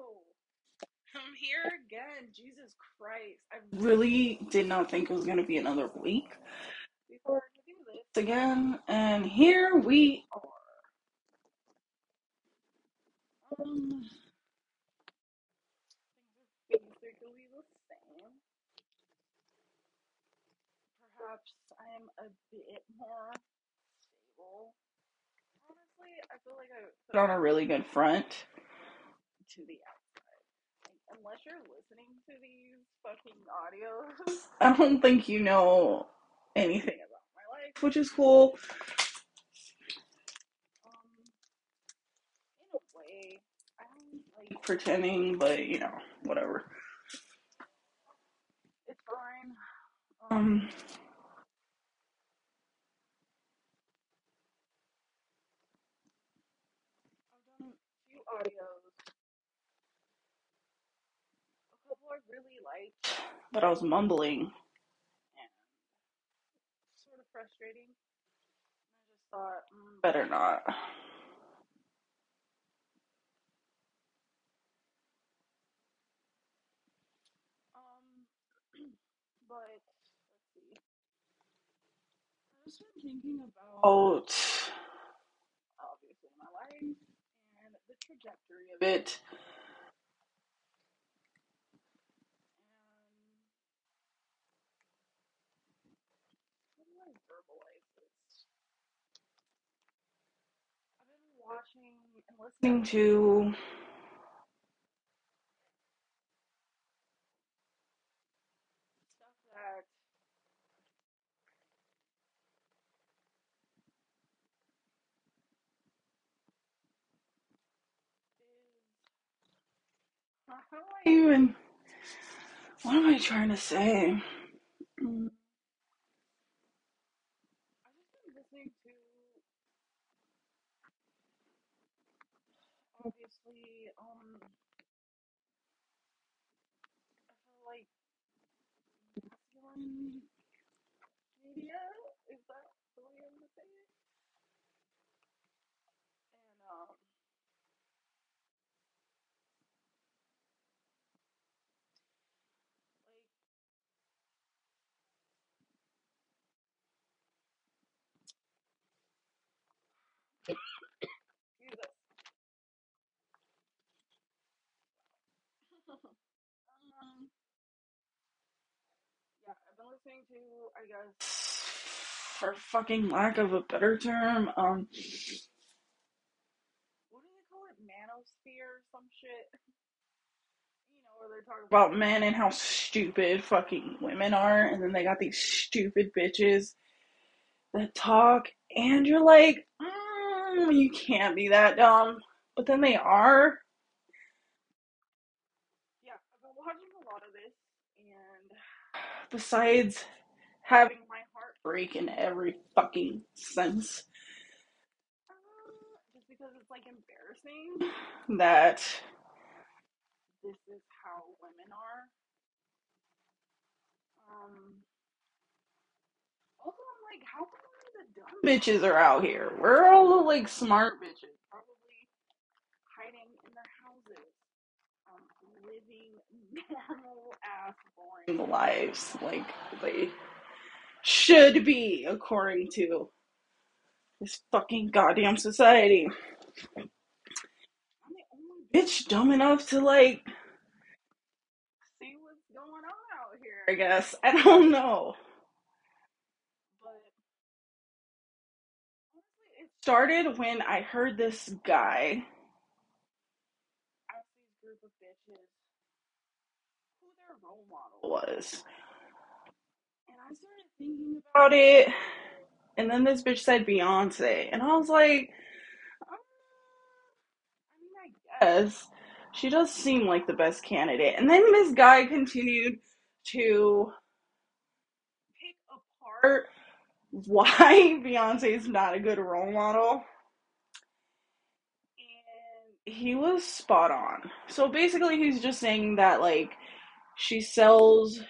I'm here again. Jesus Christ. I really did not think it was going to be another week before I do this again. And here we are. Um, basically the same. Perhaps I am a bit more stable. Honestly, I feel like I put on a really good front to the unless you're listening to these fucking audios, I don't think you know anything about my life, which is cool. Um, in a way, I don't like pretending, but you know, whatever. It's fine. Um, I've done a few audios. A couple Liked, but I was mumbling and sort of frustrating. I just thought, mm, better not. Um, but let's see. I've just been thinking about obviously my life and the trajectory of it. And how do I verbalize this? I've been watching and listening to stuff that is how do I even what am I trying to say? Mm, I've just been listening to obviously um I feel like masculine media is that the way I'm gonna say it? And um like Jesus. um yeah, I've been listening to I guess for fucking lack of a better term, um what do they call it? Manosphere or some shit. You know, where they're talking about men and how stupid fucking women are, and then they got these stupid bitches that talk, and you're like, mm, you can't be that dumb. But then they are. Yeah, I've been watching a lot of this, and besides having my heart break in every fucking sense, uh, just because it's like embarrassing that this is how women are. Um, also, I'm like, how come only the dumb bitches are out here? Where are all the like smart bitches? Probably hiding in their houses, um, living normal ass boring lives like they should be according to this fucking goddamn society. I'm the only bitch dumb enough to like see what's going on out here. I guess I don't know, started when I heard this guy group of bitches who their role model was, and I started thinking about it. And then this bitch said Beyonce, and I was like, um, I mean, I guess she does seem like the best candidate. And then this guy continued to pick apart why Beyonce is not a good role model. And he was spot on. So basically, he's just saying that, like, she sells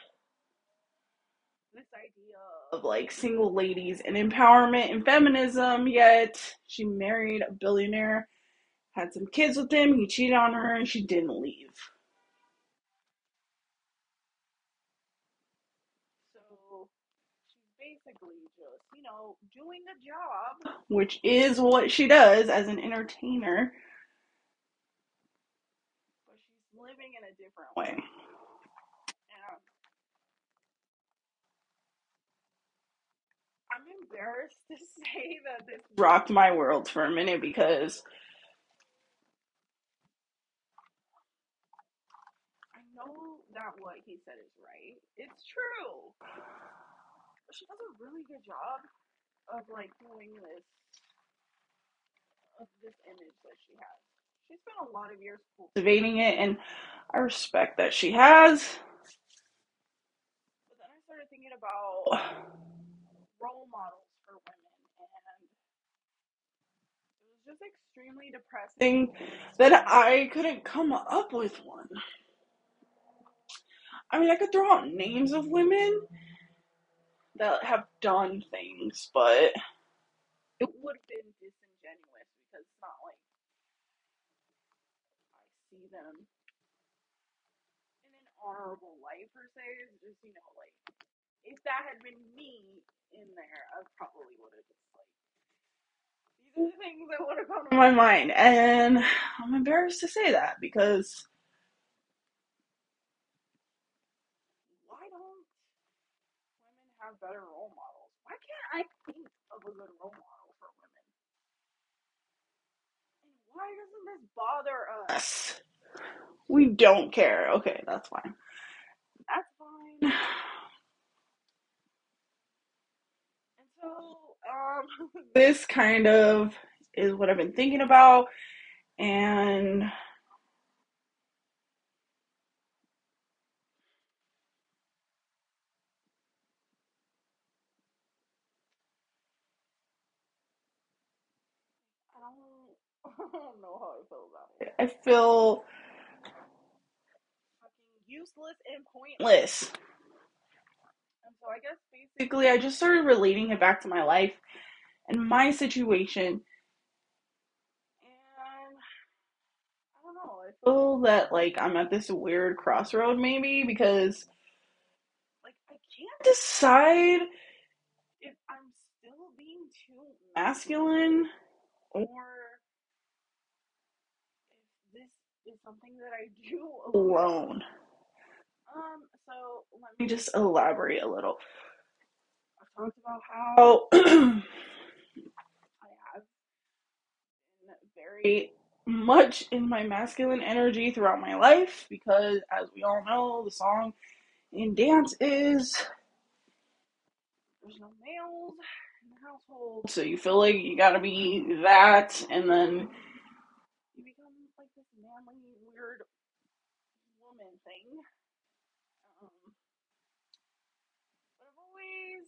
this idea of like single ladies and empowerment and feminism, yet she married a billionaire, had some kids with him. He cheated on her, and she didn't leave. So she's basically just, you know, doing a job, which is what she does as an entertainer, but she's living in a different way. And I'm embarrassed to say that this rocked my world for a minute because I know that what he said is right. It's true. She does a really good job of like doing this of this image that she has. She spent a lot of years cultivating it and I respect that she has. But then I started thinking about role models for women and it was just extremely depressing that I couldn't come up with one. I mean, I could throw out names of women that have done things, but it would have been disingenuous because it's not like I see them in an honorable light per se. It's just, you know, like if that had been me in there, I probably would have just like these are the things that would have come to my mind. And I'm embarrassed to say that because why don't women have better role models? Why can't I think of a good role model for women? And why doesn't this bother us? We don't care. Okay, that's fine. That's fine. And so, um, this kind of is what I've been thinking about, and I don't, I know how I feel about it. I feel fucking useless and pointless. And so I guess basically I just started relating it back to my life and my situation. And I don't know, I feel that like I'm at this weird crossroad maybe because like I can't decide if I'm still being too masculine oh. or if this is something that I do alone. Um, so let me just elaborate a little. I've talked about how I have been very much in my masculine energy throughout my life because, as we all know, the song in dance is there's no males in the household, so you feel like you gotta be that, and then you become like this manly, weird woman thing. Um, but I've always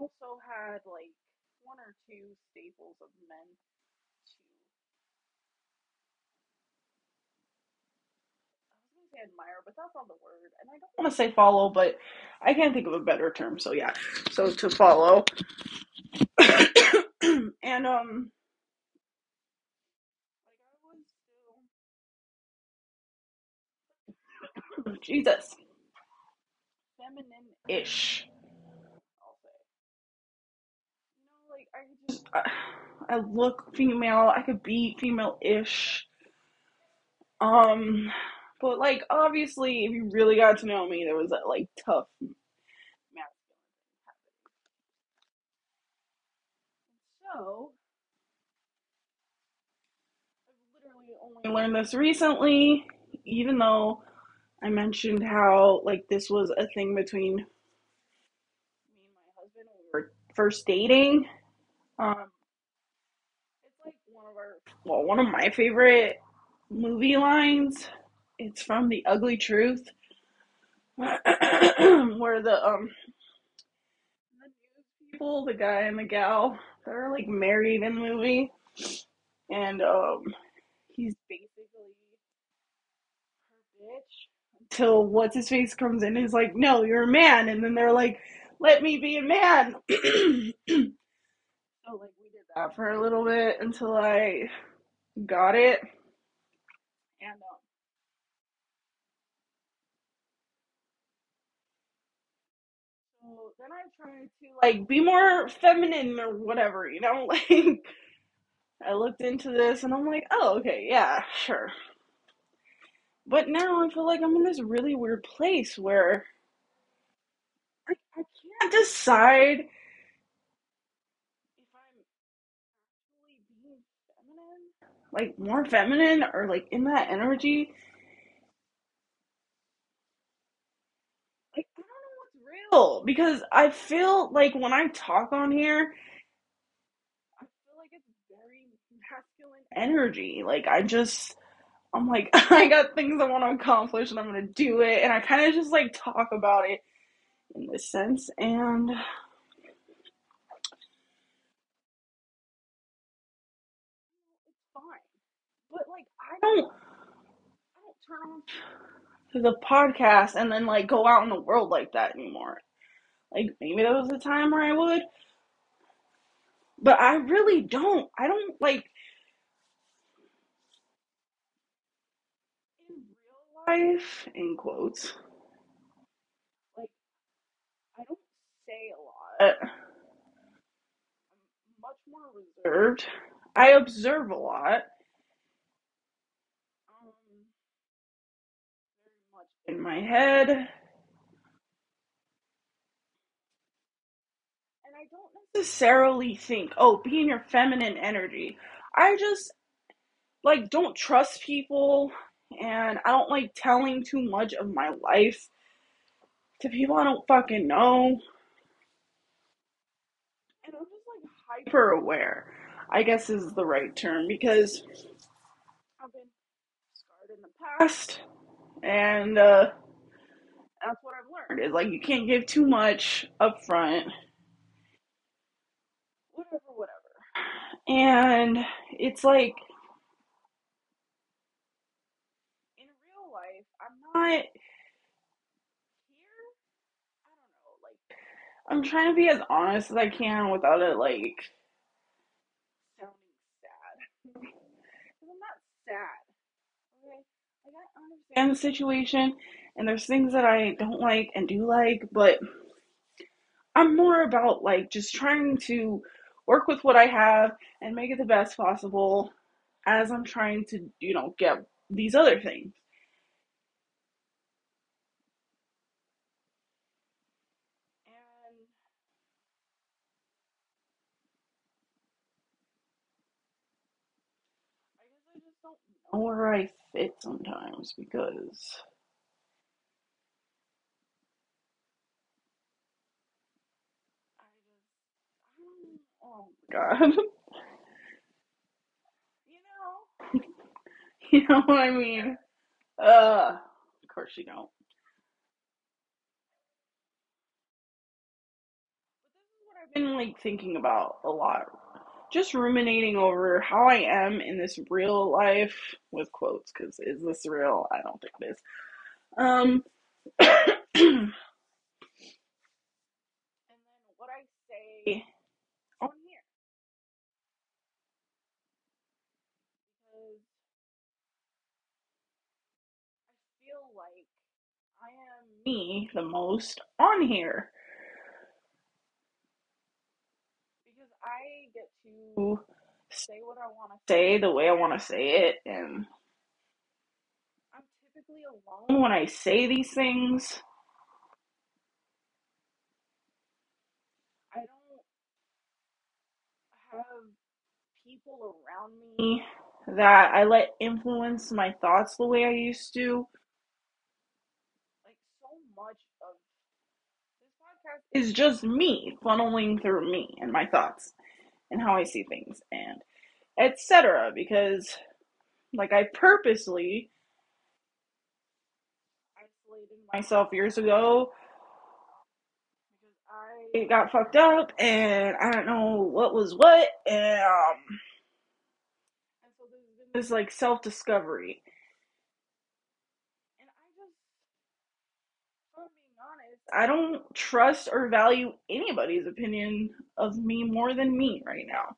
also had like one or two staples of men to I was gonna say admire, but that's not the word. And I don't want to say follow, but I can't think of a better term. So yeah, so to follow. and um, Jesus, feminine-ish. I'll say. You know, like I I, I look female. I could be female-ish. Um, but like obviously, if you really got to know me, there was that like tough. So I've literally only learned this recently, even though I mentioned how like this was a thing between me and my husband when we were first dating. Um, it's like one of our well, one of my favorite movie lines. It's from The Ugly Truth, where the um the news people, the guy and the gal, they're like married in the movie, and um he's basically her bitch until what's his face comes in and is like, no, you're a man, and then they're like, let me be a man. so like we did that for a little bit until I got it. And um, so then I tried to like be more feminine or whatever, you know? Like I looked into this and I'm like, oh, okay, yeah, sure. But now I feel like I'm in this really weird place where I, I can't decide if I'm actually being feminine, like more feminine, or like in that energy. Like, I don't know what's real because I feel like when I talk on here, I feel like it's very masculine energy. Like, I just, I'm like, I got things I want to accomplish and I'm gonna do it. And I kind of just like talk about it in this sense. And it's fine. But like, I don't, I don't turn on the podcast and then like go out in the world like that anymore. Like, maybe there was a time where I would, but I really don't. I don't like in real life, in quotes, like, I don't say a lot. I'm much more reserved. I observe a lot. Um, very much in my head. And I don't necessarily think, oh, be in your feminine energy. I just, like, don't trust people. And I don't like telling too much of my life to people I don't fucking know. And I'm just like hyper aware, I guess is the right term, because I've been scarred in the past, and uh, that's what I've learned is like you can't give too much up front, whatever, whatever. And it's like in real life, I'm not here. I don't know, like I'm trying to be as honest as I can without it like sounding sad. I'm not sad. I understand the situation, and there's things that I don't like and do like, but I'm more about like just trying to work with what I have and make it the best possible as I'm trying to, you know, get these other things. And I guess I just don't know where I fit sometimes because oh my god. you know, you know what I mean? Uh, of course you don't. But this is what I've been like thinking about a lot. Just ruminating over how I am in this real life with quotes, because is this real? I don't think it is. Um, and then what I say on here, because I feel like I am me the most on here, because I get to say what I want to say the way I want to say it, and I'm typically alone when I say these things. I don't have people around me that I let influence my thoughts the way I used to. Like so much of this podcast is just me funneling through me and my thoughts and how I see things and etc. Because like I purposely isolated myself years ago because I got fucked up and I don't know what was what and um so this like self discovery. And I just if I'm being honest, I don't trust or value anybody's opinion of me more than me right now.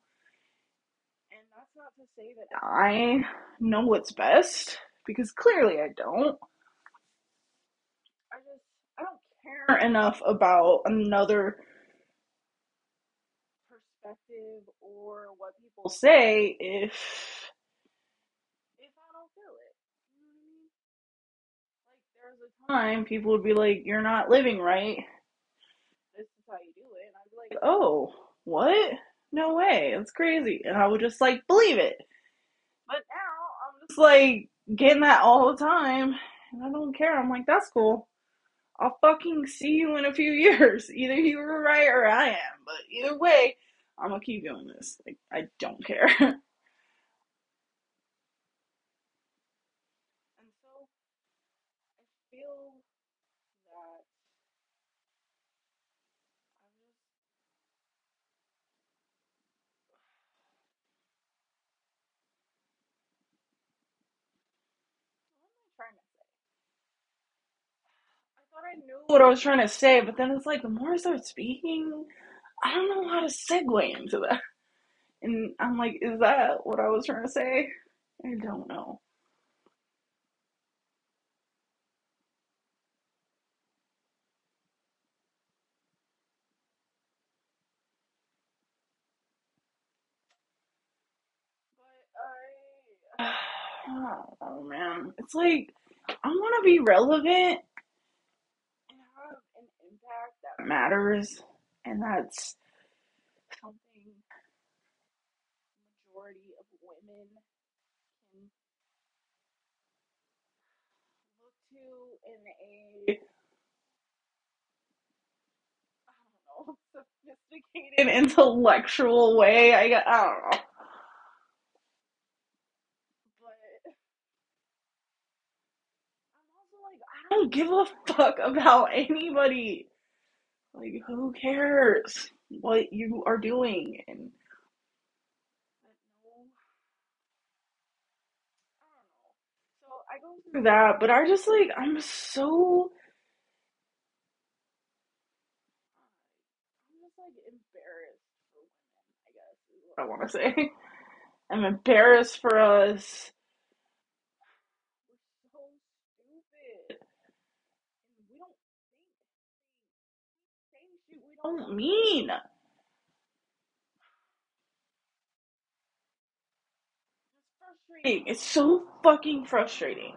And that's not to say that I know what's best because clearly I don't. I just I don't care enough about another perspective or what people say if I don't feel it. You know what I mean? Like there's a time people would be like, "You're not living right. This is how you do it," and I'd be like, "Oh, what? No way! That's crazy," and I would just like believe it. But now I'm just like getting that all the time, and I don't care. I'm like, that's cool. I'll fucking see you in a few years. Either you were right or I am. But either way, I'm gonna keep doing this. Like, I don't care. and so I feel that I'm just. What am I trying to say? I knew what I was trying to say, but then it's like the more I start speaking, I don't know how to segue into that. And I'm like, is that what I was trying to say? I don't know. But I. Oh man, it's like I want to be relevant impact that matters, and that's something majority of women can look to in a sophisticated intellectual way. I I don't know, but I'm also like I don't give a fuck about anybody. Like who cares what you are doing and I go through that, but I just like I'm so I'm just like embarrassed for women, I guess is what I want to say. I'm embarrassed for us. We're so stupid. And we don't think say shit we don't mean. It's frustrating. It's so fucking frustrating.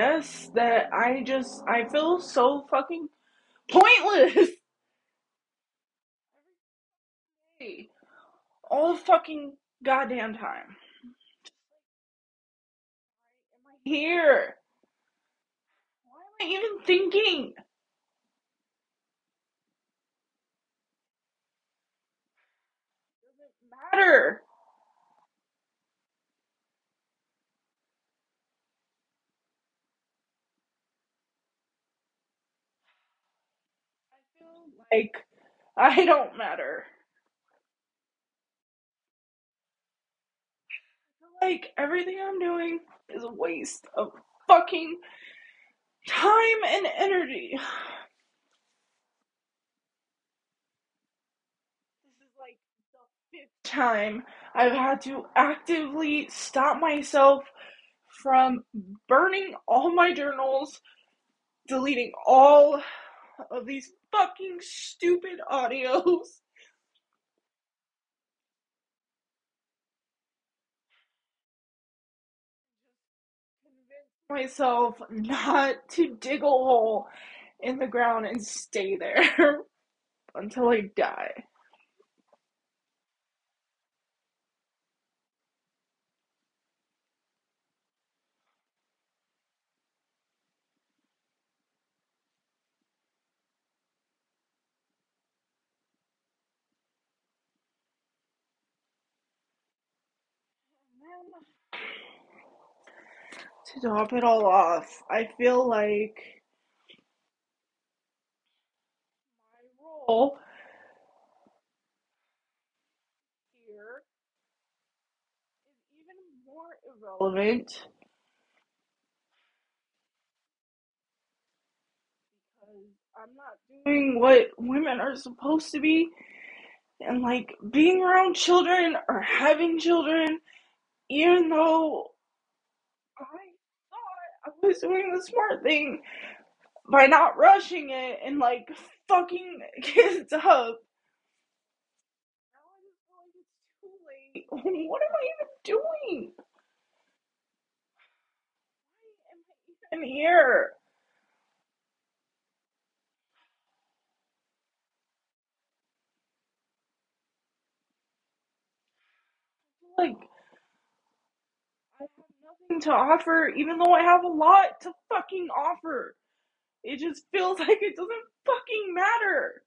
I guess that I just I feel so fucking pointless. All the fucking goddamn time. Am I here? Why am I even thinking? Doesn't matter. I feel like I don't matter. I feel like everything I'm doing is a waste of fucking time and energy. This is like the fifth time I've had to actively stop myself from burning all my journals, deleting all of these fucking stupid audios. Myself not to dig a hole in the ground and stay there until I die. to top it all off, I feel like my role here is even more irrelevant because I'm not doing what women are supposed to be. And like being around children or having children, even though I I was doing the smart thing by not rushing it and like fucking kids up. Now I just feel like it's too late. What am I even doing? Why am I even here? Like to offer, even though I have a lot to fucking offer. It just feels like it doesn't fucking matter.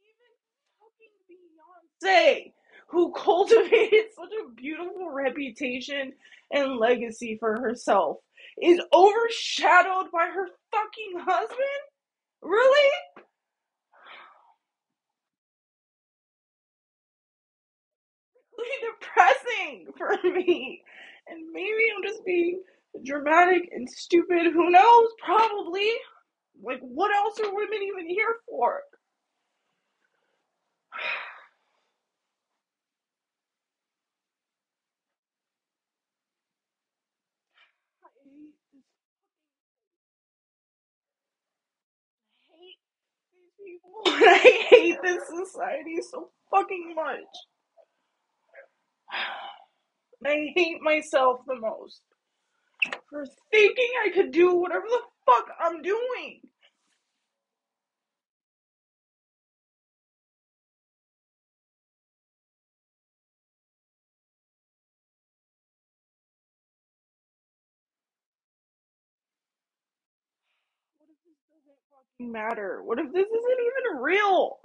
Even fucking Beyonce, who cultivated such a beautiful reputation and legacy for herself, is overshadowed by her fucking husband? Really? Depressing for me. And maybe I'm just being dramatic and stupid. Who knows? Probably. Like, what else are women even here for? I hate. I hate this society so fucking much. I hate myself the most for thinking I could do whatever the fuck I'm doing. What if this doesn't fucking matter? What if this isn't even real?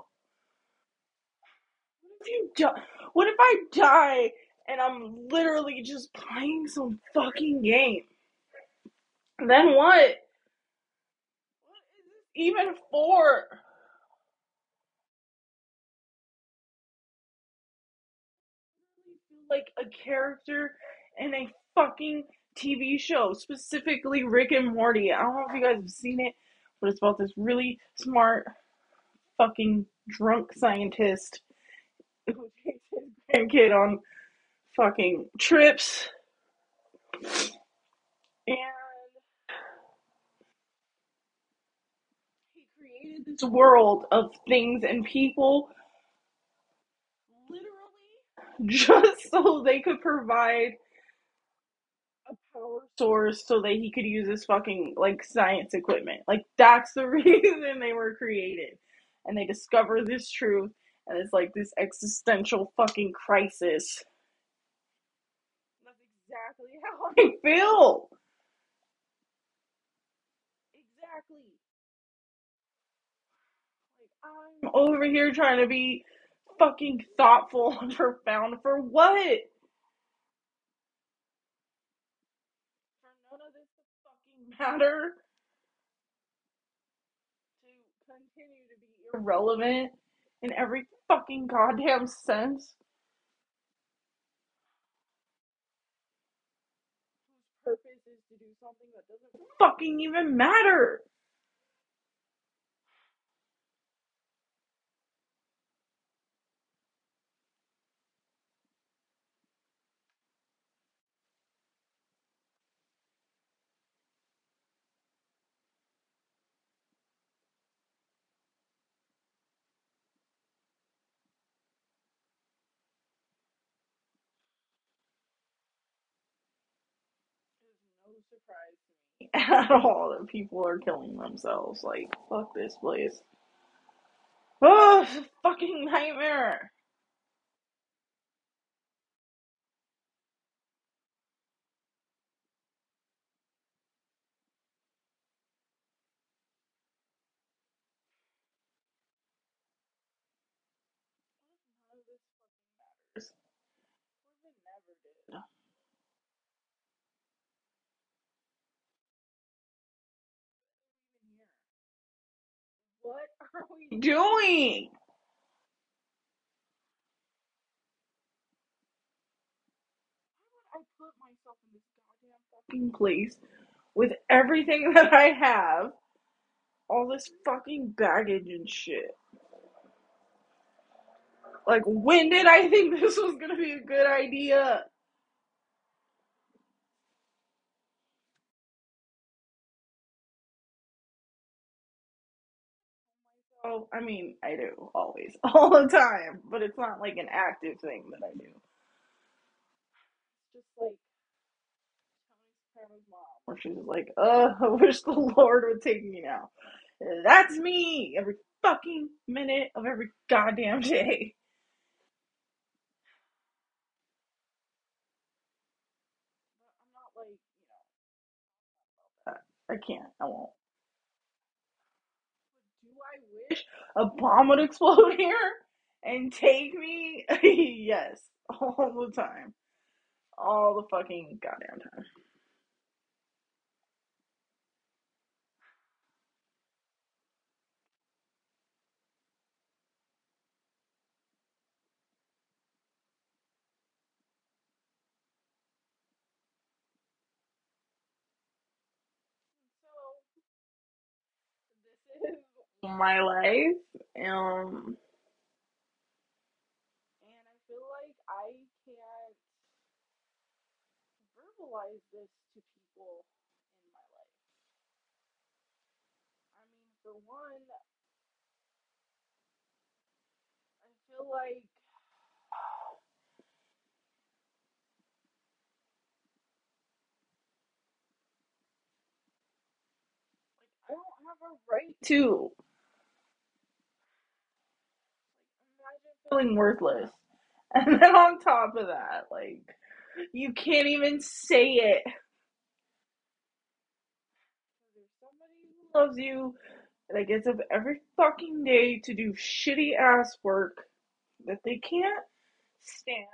What if you die? What if I die and I'm literally just playing some fucking game? Then what? What is this even for? Like a character in a fucking TV show, specifically Rick and Morty. I don't know if you guys have seen it, but it's about this really smart fucking drunk scientist who takes his grandkid on fucking trips and he created this world of things and people literally just so they could provide a power source so that he could use his fucking like science equipment. Like that's the reason they were created. And they discover this truth and it's like this existential fucking crisis. That's exactly how I feel. Exactly. Like I'm over here trying to be fucking thoughtful and profound for what? None of this fucking matter. To continue to be irrelevant in every fucking goddamn sense. Purpose is to do something that doesn't fucking even matter. Surprise to me at all that people are killing themselves. Like, fuck this place. Oh, fucking nightmare. None of this fucking matters. Women never did. What are we doing? I put myself in this goddamn fucking place with everything that I have, all this fucking baggage and shit. Like, when did I think this was gonna be a good idea? Oh, I mean, I do always, all the time, but it's not like an active thing that I do. Just like Tony's mom, where she's like, "Oh, I wish the Lord would take me now." That's me every fucking minute of every goddamn day. I'm not like, I can't. I won't. Do I wish a bomb would explode here and take me? yes, all the time, all the fucking goddamn time. My life, um, and I feel like I can't verbalize this to people in my life. I mean, for one, I feel like I don't have a right to feeling worthless. And then on top of that, like, you can't even say it. There's somebody who loves you that gets up every fucking day to do shitty ass work that they can't stand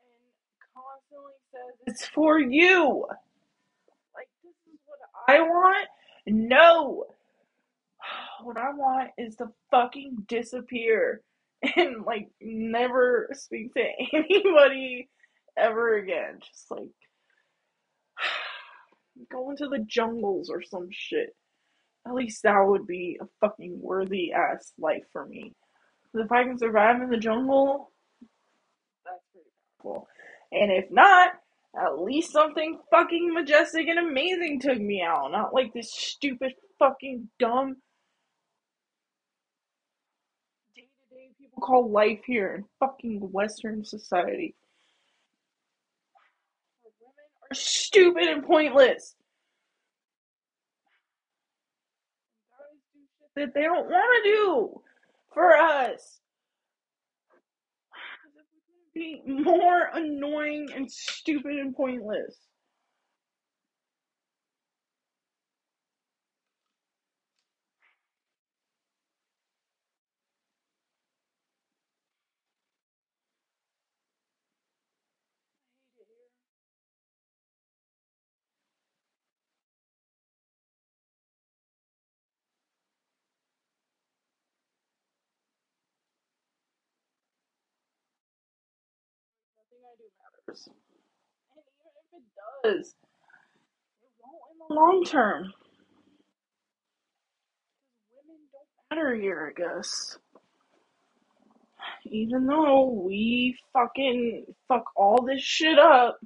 and constantly says it's for you. Like, this is what I want? No. What I want is to fucking disappear and, like, never speak to anybody ever again. Just, like, go into the jungles or some shit. At least that would be a fucking worthy ass life for me. If I can survive in the jungle, that's pretty powerful. And if not, at least something fucking majestic and amazing took me out. Not like this stupid fucking dumb day to day people call life here in fucking Western society. Women are stupid and pointless. That they don't want to do for us. Be more annoying and stupid and pointless. Do matters. And even if it does, it won't in the long term. Women don't matter here, I guess. Even though we fucking fuck all this shit up,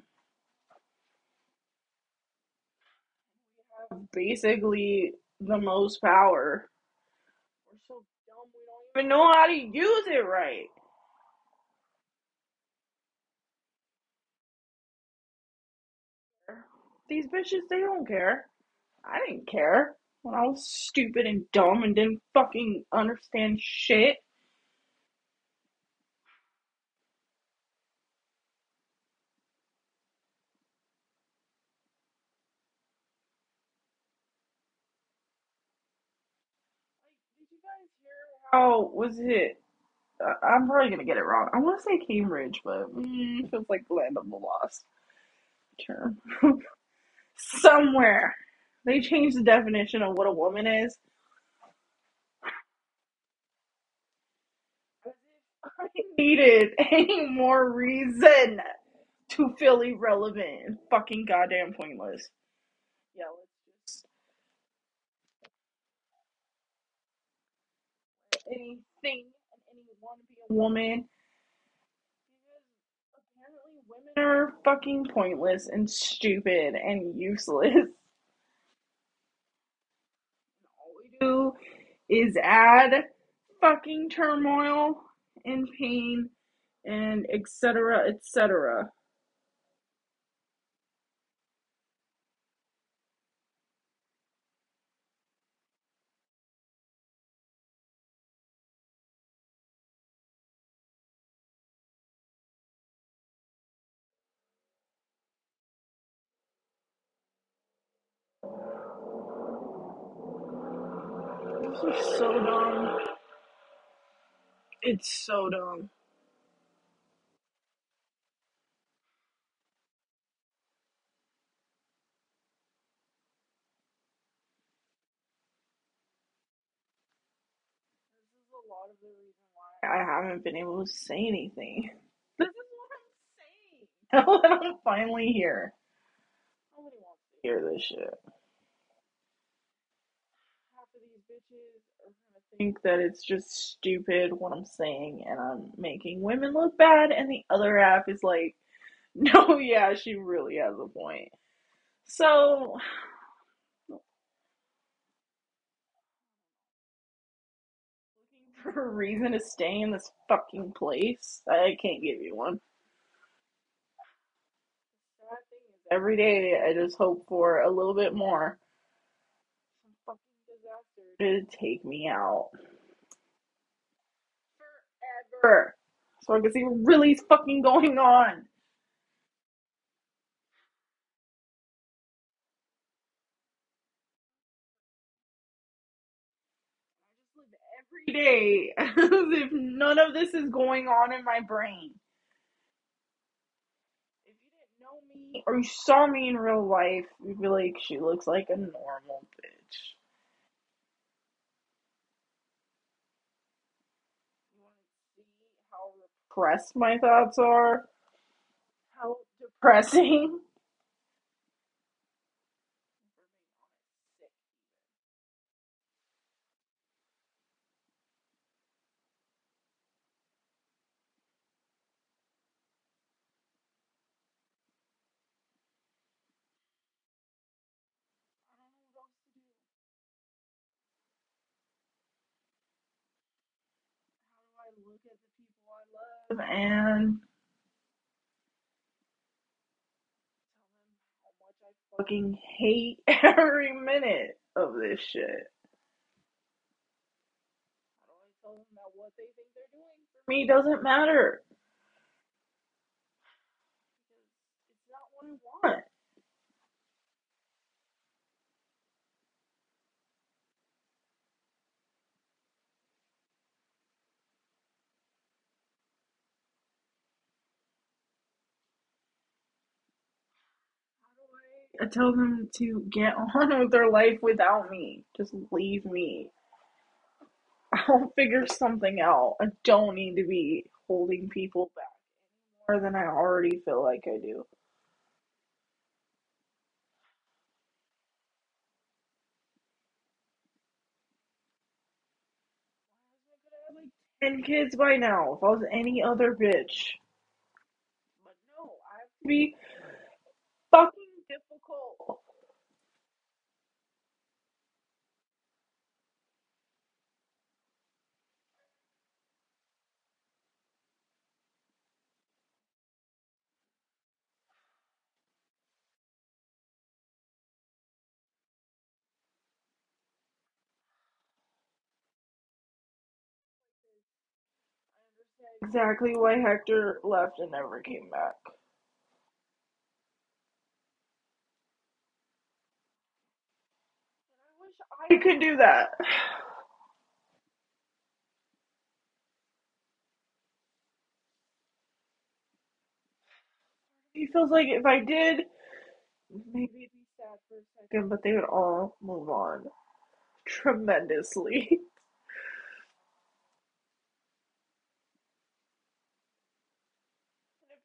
we have basically the most power. We're so dumb we don't even know how to use it right. These bitches, they don't care. I didn't care when I was stupid and dumb and didn't fucking understand shit. Like, did you guys hear how was it? Uh, I'm probably gonna get it wrong. I want to say Cambridge, but mm, it feels like land of the lost term. Somewhere they changed the definition of what a woman is. I needed any more reason to feel irrelevant and fucking goddamn pointless. Yeah, let's just anything and anyone be a woman. Because apparently women are fucking pointless and stupid and useless. All we do is add fucking turmoil and pain and etc. etc. Is so dumb. It's so dumb. This is a lot of the reason why I haven't been able to say anything. This is what I'm saying. Now that I'm finally here. Nobody wants to hear this shit. Half of these bitches are gonna think that it's just stupid what I'm saying and I'm making women look bad, and the other half is like, no, yeah, she really has a point. So, looking for a reason to stay in this fucking place, I can't give you one. Every day I just hope for a little bit more. To take me out. Forever. So I can see what really is fucking going on. I just live every day as if none of this is going on in my brain. If you didn't know me or you saw me in real life, you'd be like, she looks like a normal bitch. You want to see how my thoughts are? How depressing? Look at the people I and fucking hate every minute of this shit? I tell them that what they think they're doing for me doesn't matter? I tell them to get on with their life without me. Just leave me. I'll figure something out. I don't need to be holding people back more than I already feel like I do. 10 kids by now if I was any other bitch. But no, I have to be fucking Exactly why Hector left and never came back. I wish I could do that. He feels like if I did, maybe it'd be sad for a second, but they would all move on tremendously.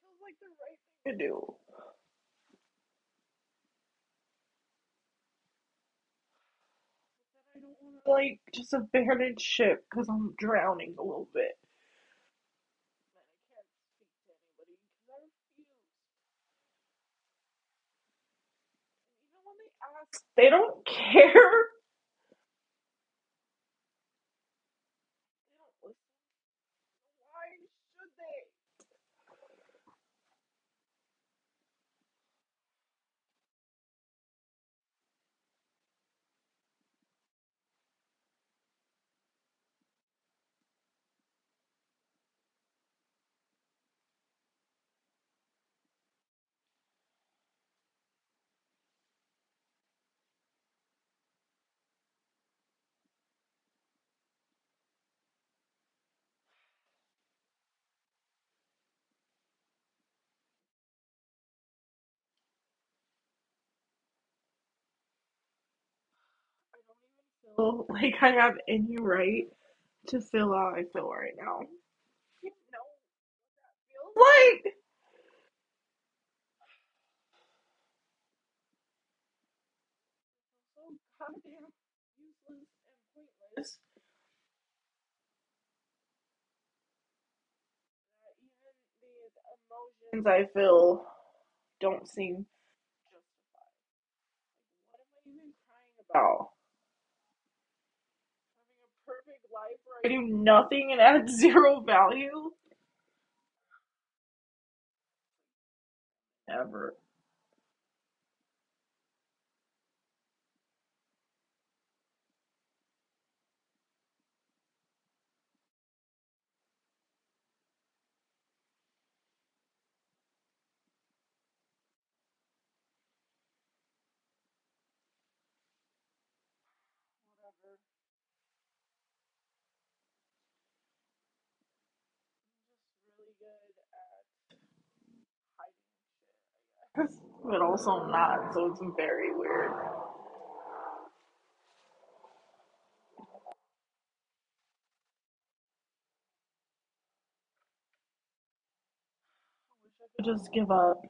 was like the right thing to do. I don't want to like just abandon ship because I'm drowning a little bit. But I can't speak to anybody because I refuse. And even when they ask, they don't care. They don't listen. Why should they? I don't even feel like I have any right to feel how I feel right now. You know what it feels like? So goddamn useless and pointless even these emotions I feel don't seem justified. What am I even crying about? Having a perfect life where I do nothing and add zero value? Ever. Good at hiding shit, I guess. But also not, so it's very weird. I wish I could just give up.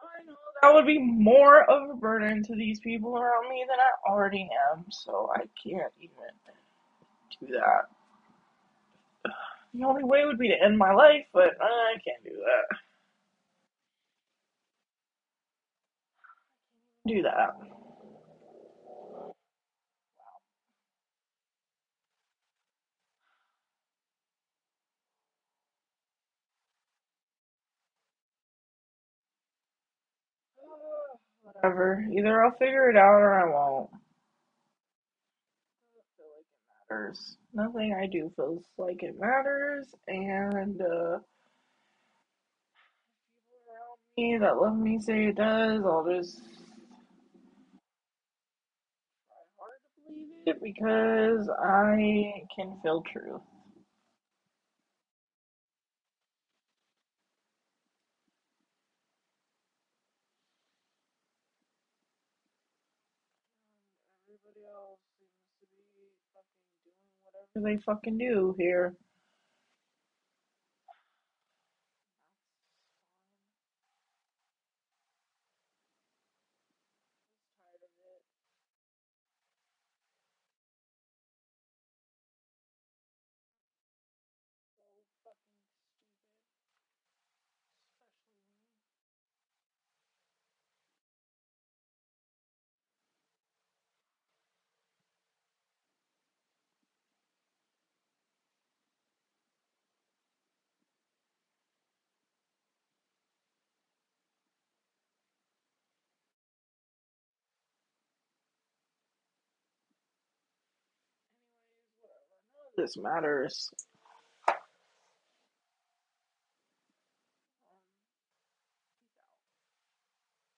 I know that would be more of a burden to these people around me than I already am, so I can't even do that. The only way would be to end my life, but I can't do that. Do that. Whatever. Either I'll figure it out or I won't. I feel like it matters. Nothing I do feels like it matters, and uh, people around me that love me say it does. I'll just try hard to believe it because I can feel truth. Everybody else seems to be fucking doing whatever they fucking do here. This matters.